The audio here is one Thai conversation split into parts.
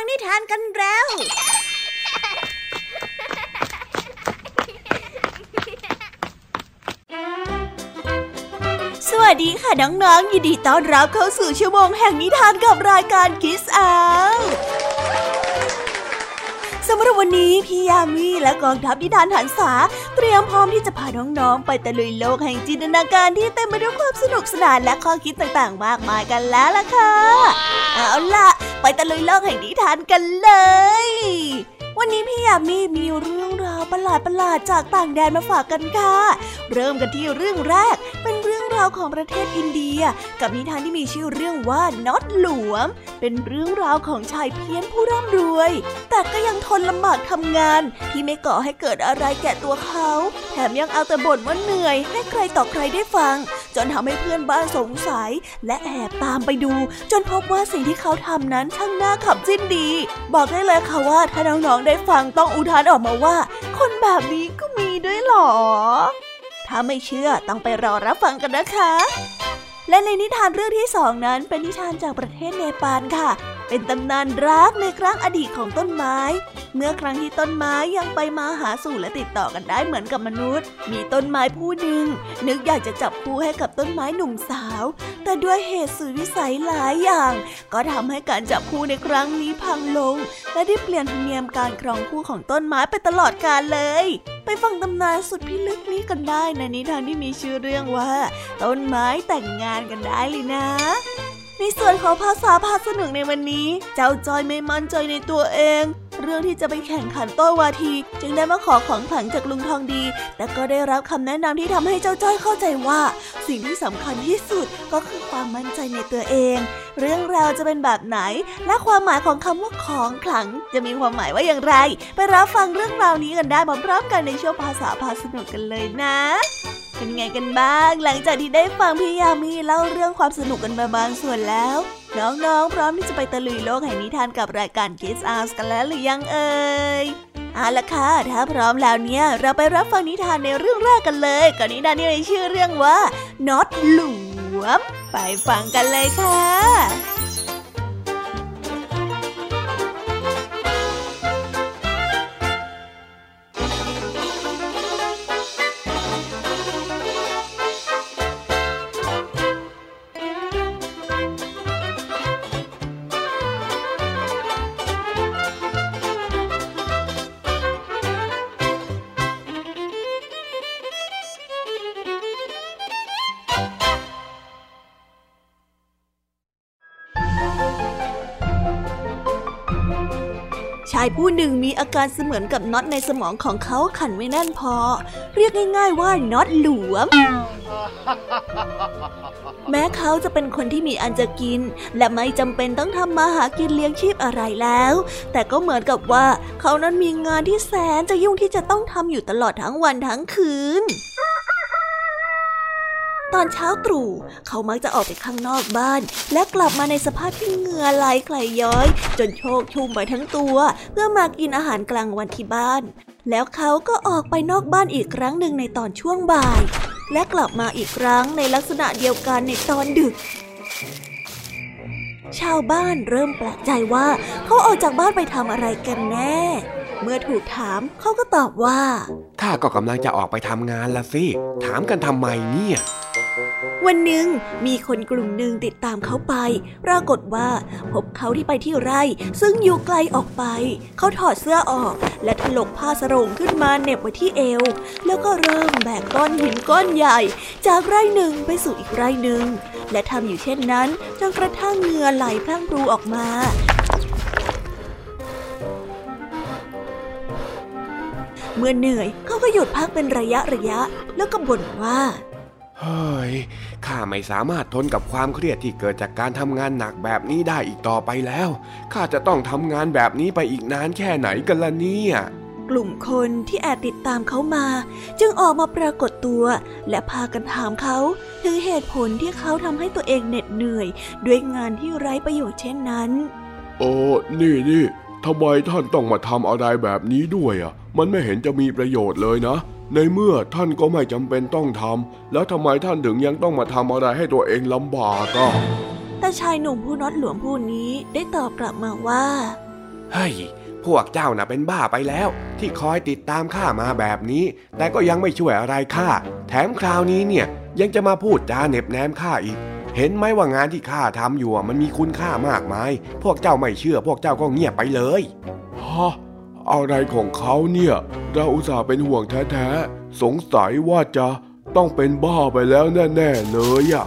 ฟังนิทานกันแล้ว สวัสดีค่ะน้องๆ ยินดีต้อนรับเข้าสู่ชั่วโมงแห่งนิทานกับรายการคิสอาสำหรับวันนี้พี่ยามีและกองทัพนิทานหันษาเตรียมพร้อมที่จะพาน้องๆ ไปตะลุยโลกแห่งจินตนาการที่เต็มไปด้วยความสนุกสนานและข้อคิดต่างๆ มากมายกันแล้วล่ะค่ะ เอาล่ะ ไปตะลุยโลกแห่งนิทานกันเลย วันนี้พี่ยามีมีเรื่องราวประหลาดๆจากต่างแดนมาฝากกันค่ะ เริ่มกันที่เรื่องแรก เป็นเรื่องราวของประเทศอินเดีย กับนิทานที่มีชื่อเรื่องว่าน็อตหลวม เป็นเรื่องราวของชายเพี้ยนผู้ร่ำรวย แต่ก็ยังทนลำบากทำงาน ที่ไม่ก่อให้เกิดอะไรแก่ตัวเขา แถมยังเอาแต่บ่นว่าเหนื่อยให้ใครต่อใครได้ฟัง จนทำให้เพื่อนบ้านสงสัย และแอบตามไปดู จนพบว่าสิ่งที่เขาทำนั้นช่างน่าขำจิ้นดี บอกได้เลยค่ะว่าถ้าน้องๆได้ฟังต้องอุทานออกมาว่า คนแบบนี้ก็มีด้วยหรอ ถ้าไม่เชื่อต้องไปรอรับฟังกันนะคะและในนิทานเรื่องที่สองนั้นเป็นนิทานจากประเทศเนปาลค่ะ เป็นตำนานรักในครั้งอดีตของต้นไม้ เมื่อครั้งที่ต้นไม้ยังไปมาหาสู่และติดต่อกันได้เหมือนกับมนุษย์ มีต้นไม้ผู้หนึ่ง นึกอยากจะจับคู่ให้กับต้นไม้หนุ่มสาว แต่ด้วยเหตุสุดวิสัยหลายอย่าง ก็ทำให้การจับคู่ในครั้งนี้พังลง และได้เปลี่ยนธรรมเนียมการครองคู่ของต้นไม้ไปตลอดกาลเลย ไปฟังตำนานสุดพิลึกนี้กันได้ในนิทานที่มีชื่อเรื่องว่า ต้นไม้แต่งงานกันได้เลยนะ ในส่วนของภาษาพาสนุกในวันนี้ เจ้าจอยไม่มั่นใจในตัวเอง เรื่องที่จะไปแข่งขันโต้วาที จึงได้มาขอของขลังจากลุงทองดี แต่ก็ได้รับคำแนะนำที่ทำให้เจ้าจ้อยเข้าใจว่า สิ่งที่สำคัญที่สุดก็คือความมั่นใจในตัวเอง เรื่องราวจะเป็นแบบไหน และความหมายของคำว่าของขลัง จะมีความหมายว่าอย่างไร ไปรับฟังเรื่องราวนี้กันได้พร้อมๆกันในช่วงภาษาพาสนุกกันเลยนะ เป็นไงกันบ้าง หลังจากที่ได้ฟังพี่ยามีเล่าเรื่องความสนุกกันมาบางส่วนแล้ว น้องๆ พร้อมที่จะไปตะลุยโลกแห่งนิทานกับรายการ Kids Hours กันแล้วหรือยังเอ่ยเอาละค่ะ ถ้าพร้อมแล้วเนี่ย เราไปรับฟังนิทานในเรื่องแรกกันเลยกับนิทานที่มีชื่อเรื่องว่าน็อตหลวม ไปฟังกันเลยค่ะายผู้หนึ่งมีอาการเสมือนกับน็อตในสมองของเขาขันไม่แน่นพอ เรียกง่ายๆว่าน็อตหลวม แม้เขาจะเป็นคนที่มีอันจะกิน และไม่จำเป็นต้องทำมาหากินเลี้ยงชีพอะไรแล้ว แต่ก็เหมือนกับว่า เขานั้นมีงานที่แสนจะยุ่งที่จะต้องทำอยู่ตลอดทั้งวันทั้งคืน ตอนเช้าตรู่เขามักจะออกไปข้างนอกบ้าน และกลับมาในสภาพที่เหงื่อไหลไกลย้อย จนโชกชุ่มไปทั้งตัว เพื่อมากินอาหารกลางวันที่บ้าน แล้วเขาก็ออกไปนอกบ้านอีกครั้งหนึ่งในตอนช่วงบ่าย และกลับมาอีกครั้งในลักษณะเดียวกันในตอนดึกชาวบ้านเริ่มแปลกใจว่าเขาออกจากบ้านไปทำอะไรกันแน่ เมื่อถูกถามเขาก็ตอบว่าข้าก็กำลังจะออกไปทำงานละสิ ถามกันทำไมเนี่ย วันหนึ่งมีคนกลุ่มหนึ่งติดตามเขาไป ปรากฏว่า พบเขาที่ไปที่ไร่ ซึ่งอยู่ไกลออกไป เขาถอดเสื้อออก และถลกผ้าสรงขึ้นมาเหน็บไว้ที่เอว แล้วก็เริ่มแบกก้อนหินก้อนใหญ่ จากไร่หนึ่งไปสู่อีกไร่หนึ่ง และทำอยู่เช่นนั้นจนกระทั่งเหงื่อไหลพลั่งพลูออกมา เมื่อเหนื่อยเขาก็หยุดพักเป็นระยะระยะ แล้วก็บ่นว่าเฮ้ยข้าไม่สามารถทนกับความเครียดที่เกิดจากการทำงานหนักแบบนี้ได้อีกต่อไปแล้ว ข้าจะต้องทำงานแบบนี้ไปอีกนานแค่ไหนกันล่ะเนี่ยกลุ่มคนที่แอบติดตามเขามา จึงออกมาปรากฏตัว และพากันถามเขาถึงเหตุผลที่เขาทำให้ตัวเองเหน็ดเหนื่อย ด้วยงานที่ไร้ประโยชน์เช่นนั้น โอ้ นี่นี่ทำไมท่านต้องมาทำอะไรแบบนี้ด้วยอะ มันไม่เห็นจะมีประโยชน์เลยนะ ในเมื่อท่านก็ไม่จำเป็นต้องทำแล้วทำไมท่านถึงยังต้องมาทำอะไรให้ตัวเองลำบากอะแต่ชายหนุ่มผู้น็อตหลวมผู้นี้ได้ตอบกลับมาว่าเฮ้ยพวกเจ้าน่ะเป็นบ้าไปแล้ว ที่คอยติดตามข้ามาแบบนี้ แต่ก็ยังไม่ช่วยอะไรข้าแถมคราวนี้เนี่ยยังจะมาพูดจาเน็บแนมข้าอีก เห็นไหมว่างานที่ข้าทำอยู่มันมีคุณค่ามากมาย พวกเจ้าไม่เชื่อ พวกเจ้าก็เงียบไปเลยฮะ อะไรของเขาเนี่ย เราอุตส่าห์เป็นห่วงแท้ๆ สงสัยว่าจะต้องเป็นบ้าไปแล้วแน่ ๆ เลยอะ่ะ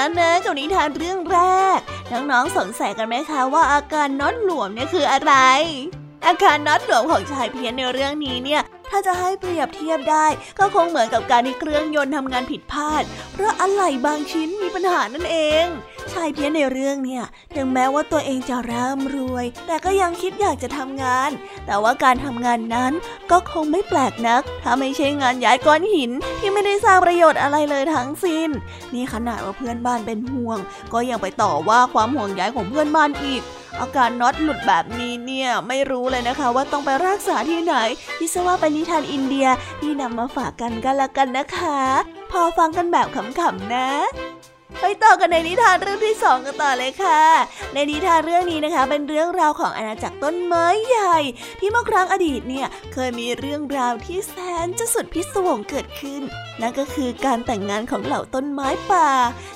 แล้วนะกับนิทานเรื่องแรก น้องๆสงสัยกันไหมคะว่าอาการน็อตหลวมเนี่ยคืออะไร อาการน็อตหลวมของชายเพี้ยนในเรื่องนี้เนี่ยถ้าจะให้เปรียบเทียบได้ ก็คงเหมือนกับการที่เครื่องยนต์ทำงานผิดพลาด เพราะอะไหล่บางชิ้นมีปัญหานั่นเองชายเพี้ยนในเรื่องเนี่ยถึงแม้ว่าตัวเองจะร่ำรวย แต่ก็ยังคิดอยากจะทำงาน แต่ว่าการทำงานนั้นก็คงไม่แปลกนัก ถ้าไม่ใช่งานย้ายก้อนหินที่ไม่ได้สร้างประโยชน์อะไรเลยทั้งสิ้น นี่ขนาดว่าเพื่อนบ้านเป็นห่วง ก็ยังไปต่อว่าความห่วงใยของเพื่อนบ้านอีกอาการน็อตหลุดแบบนี้เนี่ยไม่รู้เลยนะคะ ว่าต้องไปรักษาที่ไหนที่ซว่าเป็นนิทานอินเดียที่นำมาฝากกันกันละกันนะคะ พอฟังกันแบบขำๆนะ ไปต่อกันในนิทานเรื่องที่สองกันต่อเลยค่ะ ในนิทานเรื่องนี้นะคะ เป็นเรื่องราวของอาณาจักรต้นไม้ใหญ่ ที่เมื่อครั้งอดีตเนี่ยเคยมีเรื่องราวที่แสนจะสุดพิศวงเกิดขึ้น นั่นก็คือการแต่งงานของเหล่าต้นไม้ป่า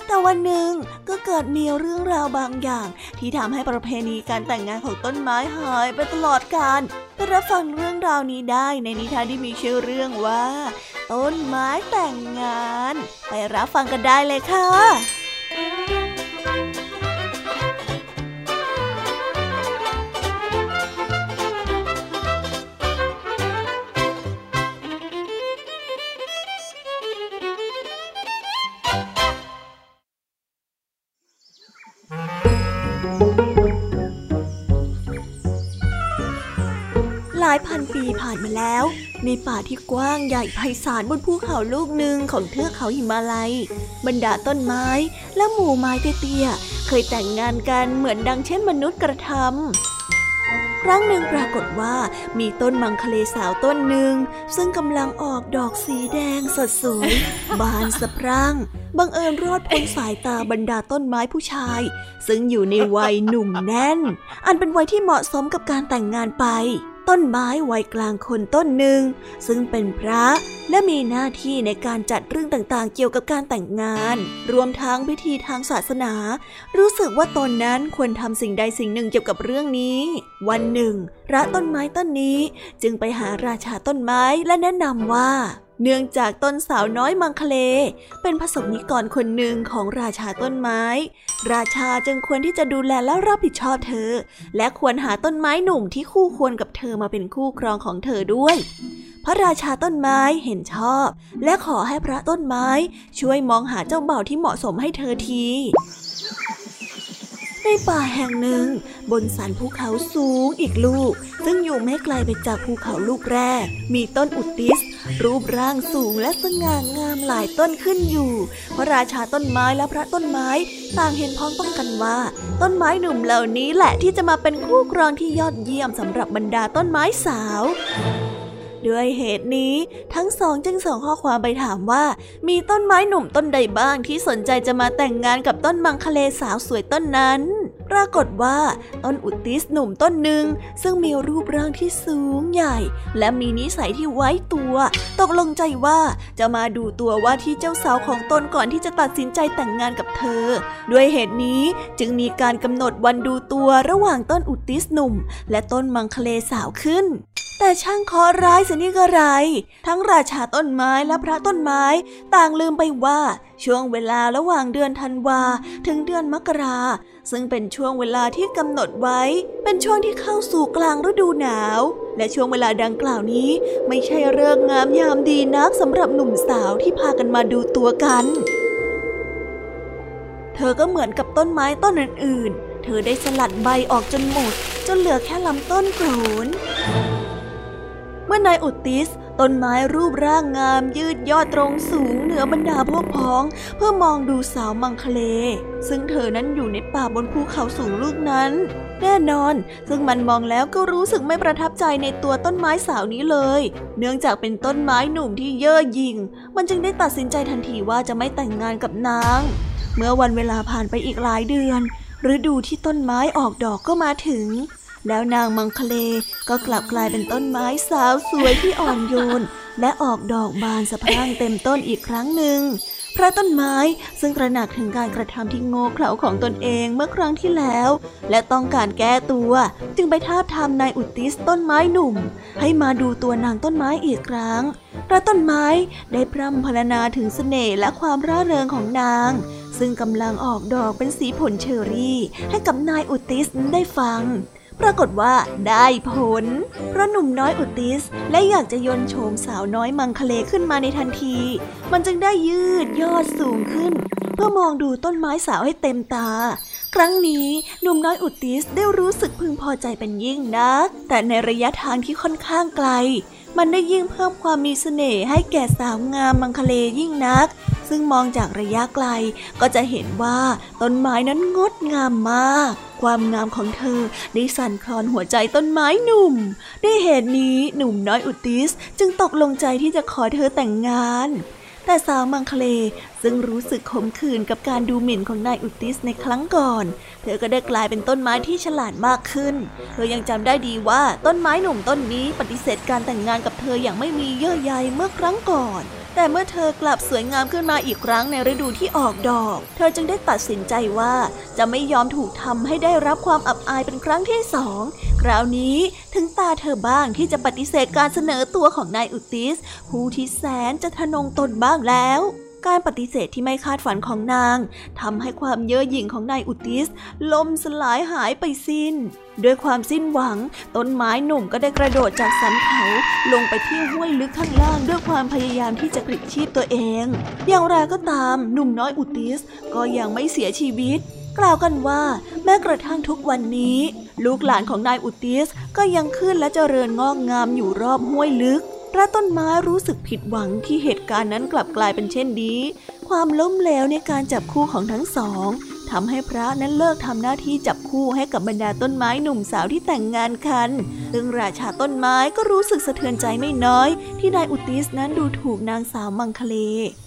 แต่วันหนึ่งก็เกิดมีเรื่องราวบางอย่าง ที่ทำให้ประเพณีการแต่งงานของต้นไม้หายไปตลอดกาล รับฟังเรื่องราวนี้ได้ในนิทานที่มีชื่อเรื่องว่า ต้นไม้แต่งงาน ไปรับฟังกันได้เลยค่ะ พันปีผ่านมาแล้ว ในป่าที่กว้างใหญ่ไพศาลบนภูเขาลูกหนึ่งของเทือกเขาหิมาลัย บรรดาต้นไม้และหมู่ไม้เตี้ยๆเคยแต่งงานกันเหมือนดังเช่นมนุษย์กระทำครั้งหนึ่งปรากฏว่ามีต้นมังคเลสาวต้นหนึ่ง ซึ่งกำลังออกดอกสีแดงสดสวยบานสะพรั่งบังเอิญรอดพ้นสายตาบรรดาต้นไม้ผู้ชาย ซึ่งอยู่ในวัยหนุ่มแน่น อันเป็นวัยที่เหมาะสมกับการแต่งงานไป ต้นไม้วัยกลางคนต้นหนึ่ง ซึ่งเป็นพระและมีหน้าที่ในการจัดเรื่องต่างๆ เกี่ยวกับการแต่งงาน รวมทั้งพิธีทางศาสนา รู้สึกว่าตนนั้นควรทำสิ่งใดสิ่งหนึ่งเกี่ยวกับเรื่องนี้ วันหนึ่ง พระต้นไม้ต้นนี้จึงไปหาราชาต้นไม้และแนะนำว่า เนื่องจากต้นสาวน้อยมังคเล เป็นผสมนิกรคนหนึ่งของราชาต้นไม้ ราชาจึงควรที่จะดูแลและรับผิดชอบเธอ และควรหาต้นไม้หนุ่มที่คู่ควรกับเธอมาเป็นคู่ครองของเธอด้วย พระราชาต้นไม้เห็นชอบ และขอให้พระต้นไม้ช่วยมองหาเจ้าเบ่าวที่เหมาะสมให้เธอที ในป่าแห่งหนึ่ง บนสันภูเขาสูงอีกลูก ซึ่งอยู่ไม่ไกลไปจากภูเขาลูกแรก มีต้นอุติส รูปร่างสูงและสง่างามหลายต้นขึ้นอยู่ พระราชาต้นไม้และพระต้นไม้ ต่างเห็นพ้องต้องกันว่า ต้นไม้หนุ่มเหล่านี้แหละที่จะมาเป็นคู่ครองที่ยอดเยี่ยมสำหรับบรรดาต้นไม้สาว ด้วยเหตุนี้ ทั้งสองจึงส่งข้อความไปถามว่า มีต้นไม้หนุ่มต้นใดบ้างที่สนใจจะมาแต่งงานกับต้นมังคะเลสาวสวยต้นนั้น ปรากฏว่าต้นอุติสหนุ่มต้นหนึ่ง ซึ่งมีรูปร่างที่สูงใหญ่ และมีนิสัยที่ไว้ตัว ตกลงใจว่าจะมาดูตัวว่าที่เจ้าสาวของตนก่อนที่จะตัดสินใจแต่งงานกับเธอ ด้วยเหตุนี้จึงมีการกำหนดวันดูตัวระหว่างต้นอุติสหนุ่ม และต้นมังคะเลสาวขึ้น แต่ช่างเคอร้ายสินี่กระไร ทั้งราชาต้นไม้และพระต้นไม้ ต่างลืมไปว่าช่วงเวลาระหว่างเดือนธันวาถึงเดือนมกรา ซึ่งเป็นช่วงเวลาที่กำหนดไว้ เป็นช่วงที่เข้าสู่กลางฤดูหนาว และช่วงเวลาดังกล่าวนี้ ไม่ใช่เรื่องงามยามดีนักสำหรับหนุ่มสาวที่พากันมาดูตัวกัน เธอก็เหมือนกับต้นไม้ต้นอื่นๆ เธอได้สลัดใบออกจนหมด จนเหลือแค่ลำต้นโกรน เมื่อนายอุติสต้นไม้รูปร่างงามยืดยอดตรงสูงเหนือบรรดาพวกพ้อง เพื่อมองดูสาวมังคเล ซึ่งเธอนั้นอยู่ในป่าบนภูเขาสูงลูกนั้น แน่นอน ซึ่งมันมองแล้วก็รู้สึกไม่ประทับใจในตัวต้นไม้สาวนี้เลย เนื่องจากเป็นต้นไม้หนุ่มที่เย่อหยิ่ง มันจึงได้ตัดสินใจทันทีว่าจะไม่แต่งงานกับนาง เมื่อวันเวลาผ่านไปอีกหลายเดือนฤดูที่ต้นไม้ออกดอกก็มาถึง แล้วนางมังคเลก็กลับกลายเป็นต้นไม้สาวสวยที่อ่อนโยน และออกดอกบานสะพรั่งเต็มต้นอีกครั้งหนึ่งพระต้นไม้ซึ่งตระหนักถึงการกระทำที่โง่เขลาของตนเองเมื่อครั้งที่แล้ว และต้องการแก้ตัว จึงไปท้าทามนายอุติสต้นไม้หนุ่ม ให้มาดูตัวนางต้นไม้อีกครั้ง พระต้นไม้ได้พร่ำพรรณนาถึงเสน่ห์และความร่าเริงของนาง ซึ่งกำลังออกดอกเป็นสีผลเชอรี่ ให้กับนายอุติสได้ฟัง ปรากฏว่าได้ผล เพราะหนุ่มน้อยอุติส และอยากจะยนโฉมสาวน้อยมังคเลขึ้นมาในทันที มันจึงได้ยืดยอดสูงขึ้น เพื่อมองดูต้นไม้สาวให้เต็มตา ครั้งนี้หนุ่มน้อยอุติสได้รู้สึกพึงพอใจเป็นยิ่งนัก แต่ในระยะทางที่ค่อนข้างไกล มันได้ยิ่งเพิ่มความมีเสน่ห์ให้แก่สาวงามมังคเลยิ่งนัก ซึ่งมองจากระยะไกลก็จะเห็นว่าต้นไม้นั้นงดงามมาก ความงามของเธอได้สั่นคลอนหัวใจต้นไม้หนุ่มได้เหตุนี้หนุ่มน้อยอุติสจึงตกลงใจที่จะขอเธอแต่งงาน แต่สาวมังคเลซึ่งรู้สึกขมขื่นกับการดูหมิ่นของนายอุติสในครั้งก่อน เธอก็ได้กลายเป็นต้นไม้ที่ฉลาดมากขึ้น เธอยังจำได้ดีว่าต้นไม้หนุ่มต้นนี้ปฏิเสธการแต่งงานกับเธออย่างไม่มีเยื่อใยเมื่อครั้งก่อน แต่เมื่อเธอกลับสวยงามขึ้นมาอีกครั้งในฤดูที่ออกดอก เธอจึงได้ตัดสินใจว่าจะไม่ยอมถูกทำให้ได้รับความอับอายเป็นครั้งที่สอง คราวนี้ถึงตาเธอบ้างที่จะปฏิเสธการเสนอตัวของนายอุติส ผู้ที่แสนจะทะนงตนบ้างแล้ว การปฏิเสธที่ไม่คาดฝันของนางทำให้ความเย่อหยิ่งของนายอุติสล่มสลายหายไปสิ้น ด้วยความสิ้นหวัง ต้นไม้หนุ่มก็ได้กระโดดจากสันเขาลงไปที่ห้วยลึกข้างล่างด้วยความพยายามที่จะกลิดชีพตัวเอง อย่างไรก็ตามหนุ่มน้อยอุติสก็ยังไม่เสียชีวิต กล่าวกันว่า แม้กระทั่งทุกวันนี้ ลูกหลานของนายอุติสก็ยังขึ้นและเจริญงอกงามอยู่รอบห้วยลึก พระต้นไม้รู้สึกผิดหวังที่เหตุการณ์นั้นกลับกลายเป็นเช่นนี้ ความล้มเหลวในการจับคู่ของทั้งสองทำให้พระนั้นเลิกทำหน้าที่จับคู่ให้กับบรรดาต้นไม้หนุ่มสาวที่แต่งงานกัน ซึ่งราชาต้นไม้ก็รู้สึกสะเทือนใจไม่น้อย ที่นายอุติสนั้นดูถูกนางสาวมังคเล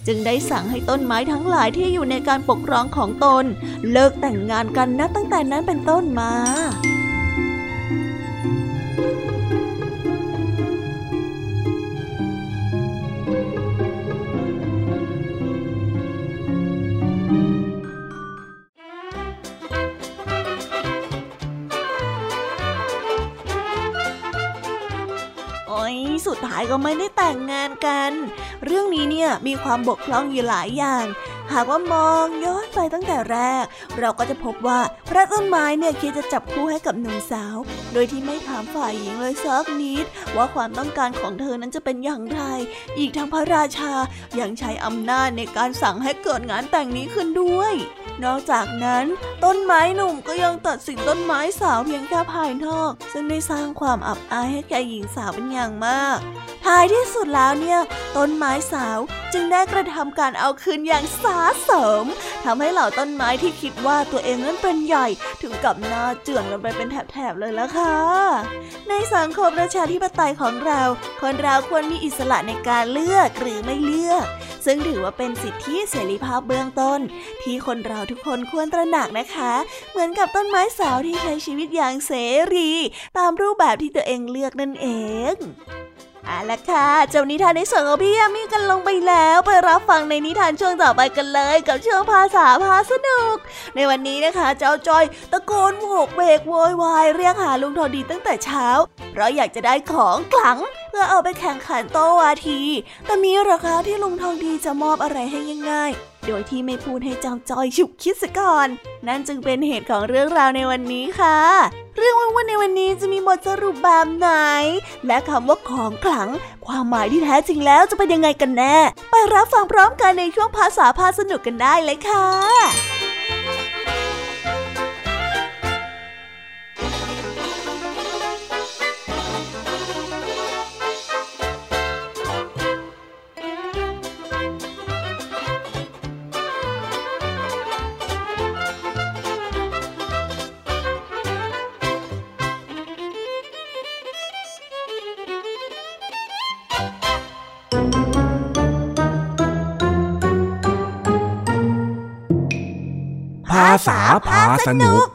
จึงได้สั่งให้ต้นไม้ทั้งหลายที่อยู่ในการปกครองของตน เลิกแต่งงานกันนับตั้งแต่นั้นเป็นต้นมา ก็ไม่ได้แต่งงานกัน เรื่องนี้เนี่ยมีความบกพร่องอยู่หลายอย่าง หากว่ามองย้อนไปตั้งแต่แรก เราก็จะพบว่าพระต้นไม้เนี่ยคิดจะจับคู่ให้กับหนุ่มสาว โดยที่ไม่ถามฝ่ายหญิงเลยสักนิด ว่าความต้องการของเธอนั้นจะเป็นอย่างไร อีกทั้งพระราชายังใช้อำนาจในการสั่งให้เกิดงานแต่งนี้ขึ้นด้วย นอกจากนั้นต้นไม้หนุ่มก็ยังตัดสินต้นไม้สาวเพียงแค่ภายนอก ซึ่งได้สร้างความอับอายให้แก่หญิงสาวเป็นอย่างมาก ท้ายที่สุดแล้วเนี่ย ต้นไม้สาวจึงได้กระทำการเอาคืนอย่างสาเสริมทำให้เหล่าต้นไม้ที่คิดว่าตัวเองนั้นเป็นใหญ่ถึงกับหน้าเจือนกันไปเป็นแถบๆเลยละค่ะ ในสังคมประชาธิปไตยของเรา คนเราควรมีอิสระในการเลือกหรือไม่เลือก ซึ่งถือว่าเป็นสิทธิเสรีภาพเบื้องต้น ที่คนเราทุกคนควรตระหนักนะคะเหมือนกับต้นไม้สาวที่ใช้ชีวิตอย่างเสรี ตามรูปแบบที่ตัวเองเลือกนั่นเองเอาละค่ะ เจ้านิทานในส่วนของพี่ยามีกันลงไปแล้ว ไปรับฟังในนิทานช่วงต่อไปกันเลย กับช่วงภาษาพาสนุก ในวันนี้นะคะ เจ้าจอยตะโกนโวกเวกโวยวายเรียกหาลุงทองดีตั้งแต่เช้า เพราะอยากจะได้ของขลัง เพื่อเอาไปแข่งขันโตวาที แต่มีราคาที่ลุงทองดีจะมอบอะไรให้ง่ายๆ โดยที่ไม่พูดให้เจ้าจอยฉุกคิดซะก่อน นั่นจึงเป็นเหตุของเรื่องราวในวันนี้ค่ะ เรื่องวันในวันนี้จะมีบทสรุปแบบไหน และคำว่าของขลัง ความหมายที่แท้จริงแล้วจะเป็นยังไงกันแน่ ไปรับฟังพร้อมกันในช่วงภาษาพาสนุกกันได้เลยค่ะาษาพาสนุก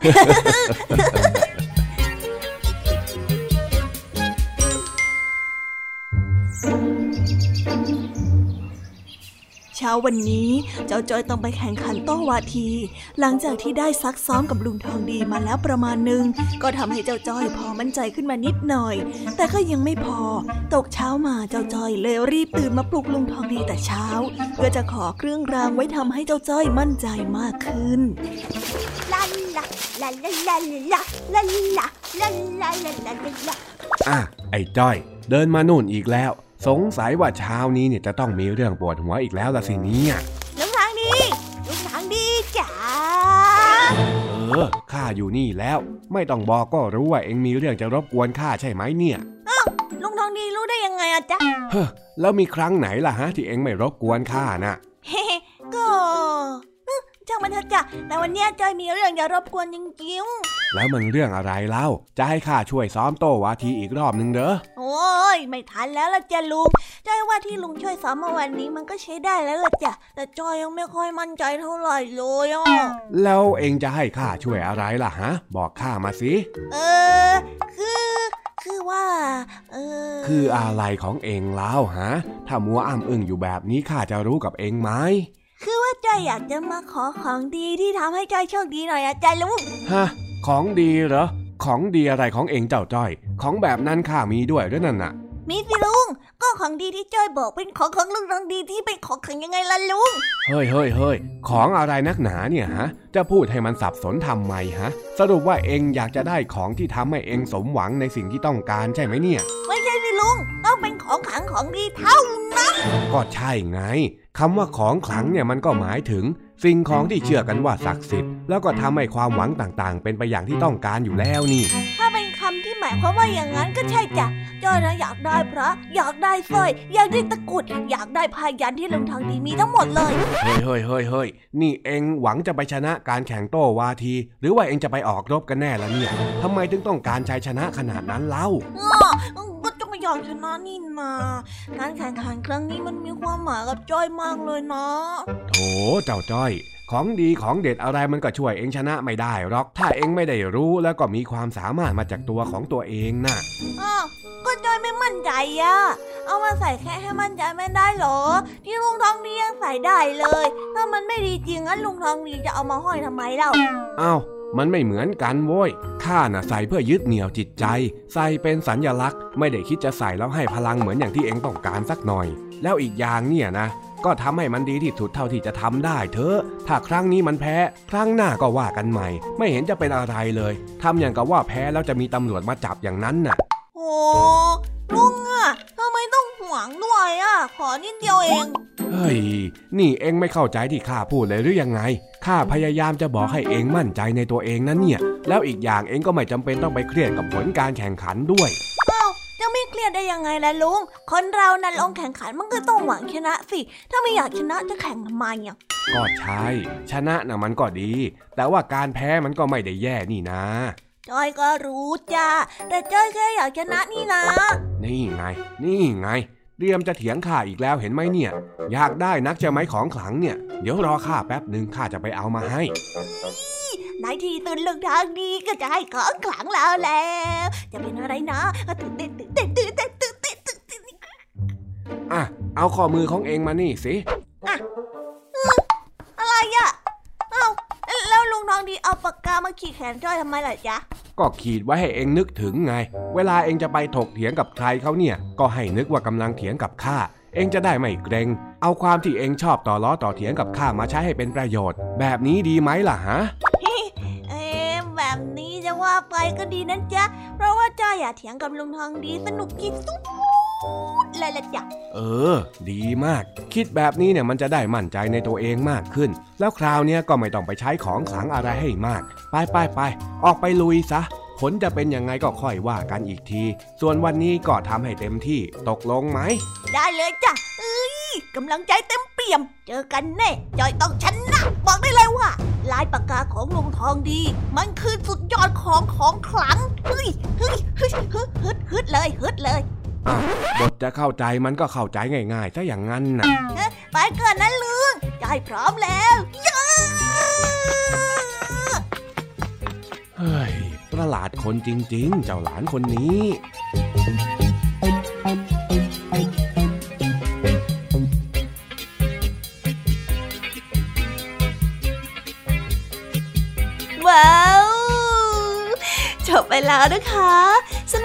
ช้าวันนี้ เจ้าจอยต้องไปแข่งขันโต้วาที หลังจากที่ได้ซักซ้อมกับลุงทองดีมาแล้วประมาณหนึ่งก็ทำให้เจ้าจอยพอมั่นใจขึ้นมานิดหน่อย แต่ก็ยังไม่พอ ตกเช้ามาเจ้าจอยเลยรีบตื่นมาปลุกลุงทองดีแต่เช้า เพื่อจะขอเครื่องรางไว้ทำให้เจ้าจ้อยมั่นใจมากขึ้นลาลาลาลาลาลาลาลาลาลาลาลาลาอะไอ้จ้อย เดินมานู่นอีกแล้ว สงสัยว่าเช้านี้เนี่ยจะต้องมีเรื่องปวดหัวอีกแล้วละสิเนี่ยลุงทางดีลุงทางดีจ๋าเออข้าอยู่นี่แล้ว ไม่ต้องบอกก็รู้ว่าเอ็งมีเรื่องจะรบกวนข้าใช่ไหมเนี่ยอ้าวลุงทองดีรู้ได้ยังไงอะจ๊ะเฮ้แล้วมีครั้งไหนล่ะฮะที่เอ็งไม่รบกวนข้าน่ะเฮ้ก็ช่าง มันเถอะจ้ะแต่วันนี้จอยมีเรื่องจะรบกวนจริงๆแล้วมันเรื่องอะไรเล่า จะให้ข้าช่วยซ้อมโตวาทีอีกรอบนึงเด้อ โอ้ยไม่ทันแล้วล่ะจ้ะลุงจอยว่าที่ลุงช่วยซ้อมเมื่อวันนี้มันก็ใช้ได้แล้วล่ะจ้ะ แต่จอยยังไม่ค่อยมั่นใจเท่าไหร่เลยอะ แล้วเองจะให้ข้าช่วยอะไรล่ะฮะ บอกข้ามาสิ เออ คือคือว่าเออคืออะไรของเองแล้วฮะ ถ้ามัวอ้ำอึ้งอยู่แบบนี้ข้าจะรู้กับเองไหม คือว่าจอยอยากจะมาขอของดีที่ทำให้จอยโชคดีหน่อยอะจอยลุงฮะ ของดีเหรอ ของดีอะไรของเองเจ้าจ้อย ของแบบนั้นข้ามีด้วยด้วยนั่นน่ะ มีสิลุง ก็ของดีที่จอยบอกเป็นของของลุงของดีที่เป็นของขังยังไงล่ะลุง เฮ้ยเฮ้ยเฮ้ยของอะไรนักหนาเนี่ยฮะ จะพูดให้มันสับสนทำไมฮะ สรุปว่าเองอยากจะได้ของที่ทำให้เองสมหวังในสิ่งที่ต้องการใช่ไหมเนี่ย ไม่ใช่สิลุง ต้องเป็นของขังของดีเท่านั้น ก็ใช่ไง คำว่าของขลังเนี่ยมันก็หมายถึง สิ่งของที่เชื่อกันว่าศักดิ์สิทธิ์ แล้วก็ทำให้ความหวังต่างๆ เป็นไปอย่างที่ต้องการอยู่แล้วนี่ ถ้าเป็นคำที่หมายความว่าอย่างนั้นก็ใช่จ้ะจอยนะอยากได้พระ อยากได้สร้อย อยากได้ตะกุด อยากได้พายันที่ลุงทางดีมีทั้งหมดเลย เฮ้ยเฮ้ยเฮ้ยเฮ้ยนี่เองหวังจะไปชนะการแข่งโต้วาที หรือว่าเองจะไปออกรบกันแน่ละเนี่ยทำไมถึงต้องการชัยชนะขนาดนั้นเล่า อยากชนะนี่นาการแข่งขันครั้งนี้มันมีความหมายกับจ้อยมากเลยนะโถเจ้าจ้อยของดีของเด็ดอะไรมันก็ช่วยเองชนะไม่ได้หรอก ถ้าเองไม่ได้รู้แล้วก็มีความสามารถมาจากตัวของตัวเองนะอ้าวก็จ้อยไม่มั่นใจอะเอามาใส่แค่ให้มั่นใจไม่ได้หรอ ที่ลุงทองดียังใส่ได้เลย ถ้ามันไม่ดีจริงงั้นลุงทองดีจะเอามาห้อยทำไมเล่าอ้าว มันไม่เหมือนกันโว้ยข้าน่ะใส่เพื่อยึดเหนี่ยวจิตใจ ใส่เป็นสัญญลักษณ์ ไม่ได้คิดจะใส่แล้วให้พลังเหมือนอย่างที่เองต้องการสักหน่อย แล้วอีกอย่างเนี่ยนะ ก็ทำให้มันดีที่สุดเท่าที่จะทำได้เถอะ ถ้าครั้งนี้มันแพ้ ครั้งหน้าก็ว่ากันใหม่ ไม่เห็นจะเป็นอะไรเลยทำอย่างกับว่าแพ้แล้วจะมีตำรวจมาจับอย่างนั้นน่ะ ลุงอะทำไมต้องห่วงด้วยอะขอนิดเดียวเอง เฮ้ย นี่เองไม่เข้าใจที่ข้าพูดเลยหรือยังไง ข้าพยายามจะบอกให้เองมั่นใจในตัวเองนั่นเนี่ย แล้วอีกอย่างเองก็ไม่จำเป็นต้องไปเครียดกับผลการแข่งขันด้วยอ้าวจะไม่เครียดได้ยังไงล่ะลุง คนเรานั้นลงแข่งขันมันก็ต้องหวังชนะสิ ถ้าไม่อยากชนะจะแข่งทำไมอะก็ใช่ ชนะน่ะมันก็ดี แต่ว่าการแพ้มันก็ไม่ได้แย่นี่นะ จ้อยก็รู้จ้าแต่จ้อยแค่อยากชนะนี่นะ นี่ไง นี่ไงเตรียมจะเถียงข้าอีกแล้วเห็นไหมเนี่ย อยากได้นักจะไหมของขลังเนี่ย เดี๋ยวรอข้าแป๊บหนึ่งข้าจะไปเอามาให้นายทีตื่นเรื่องทางดีก็จะให้ของขลังเราแล้ว จะเป็นอะไรนะตื่นเต้นตื่นเต้นตื่นเต้นตื่นเต้นตื่นเต้นอะเอาข้อมือของเองมานี่สิ อะอะไรอะเอ้า แล้งทองดีเอาปากกามาขีดแขนจ้อยทำไมล่ะจ๊ะ ก็ขีดไว้ให้เองนึกถึงไง เวลาเองจะไปถกเถียงกับใครเขาเนี่ย ก็ให้นึกว่ากำลังเถียงกับข้า เองจะได้ไม่เกรง เอาความที่เองชอบต่อล้อต่อเถียงกับข้ามาใช้ให้เป็นประโยชน์ แบบนี้ดีไหมล่ะฮะเอ๊แบบนี้จะว่าไปก็ดีนั่นจ๊ะ เพราะว่าจ้าอยากเถียงกับลุงทองดีสนุกที่สุด เลยละจ้ะ เออ ดีมาก คิดแบบนี้เนี่ยมันจะได้มั่นใจในตัวเองมากขึ้น แล้วคราวนี้ก็ไม่ต้องไปใช้ของขลังอะไรให้มาก ไปไปไป ออกไปลุยซะ ผลจะเป็นยังไงก็ค่อยว่ากันอีกที ส่วนวันนี้ก็ทำให้เต็มที่ ตกลงไหม ได้เลยจ้ะ เอ้ยกำลังใจเต็มเปี่ยม เจอกันแน่ จอยต้องชนะ บอกได้เลยว่าลายปากกาของลุงทองดี มันคือสุดยอดของของขลัง เฮ้ย เฮ้ย เฮ้ยฮึดฮึดเลยฮึดเลย บทจะเข้าใจมันก็เข้าใจง่ายๆถ้าอย่างนั้นนะไปก่อนนะลุงใจพร้อมแล้วฮ้ยประหลาดคนจริง ๆ เจ้าหลานคนนี้ว้าวจบไปแล้วนะคะส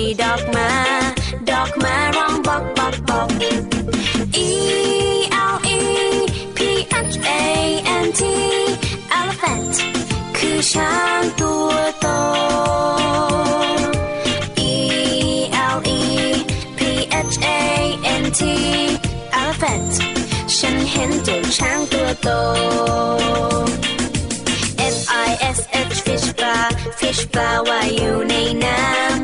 ีดอกมา ดอกมาร้องบอกบอกบอก E L E P H A N T elephant คือช้างตัวโต E L E P H A N T elephant ฉันเห็นเจ้าช้างตัวโต F I S H fish ปลา fish ปลาว่ายอยู่ในน้ำ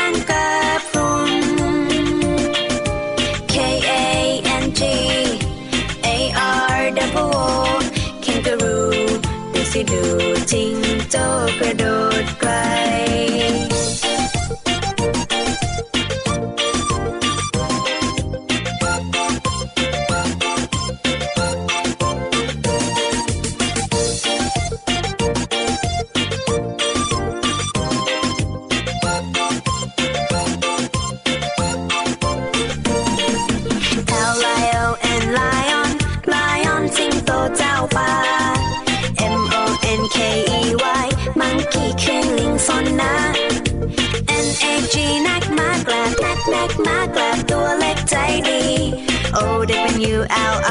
goodbye. out.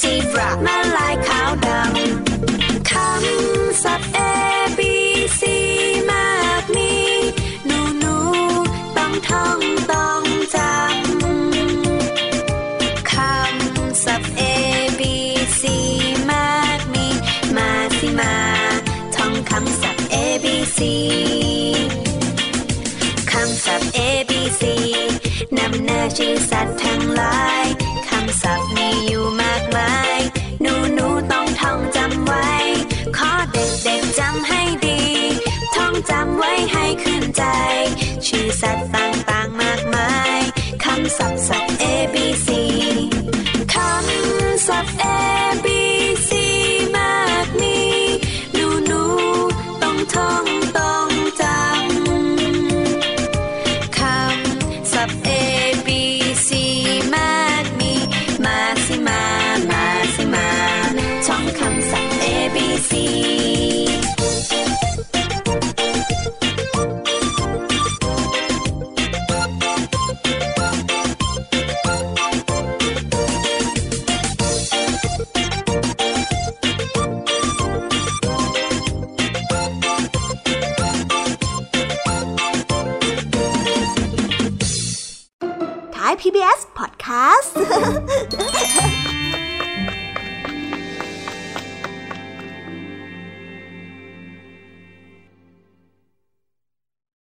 Zebra ม้าลายขาวดำคำศัพท์ A B C มากมีหนูหนูต้องท่องต้องจำคำศัพท์ A B C มากมีมาสิมาท่องคำศัพท์ A B C คำศัพท์ A B C นำหน้าชื่อสัตว์ทั้งหลาย ข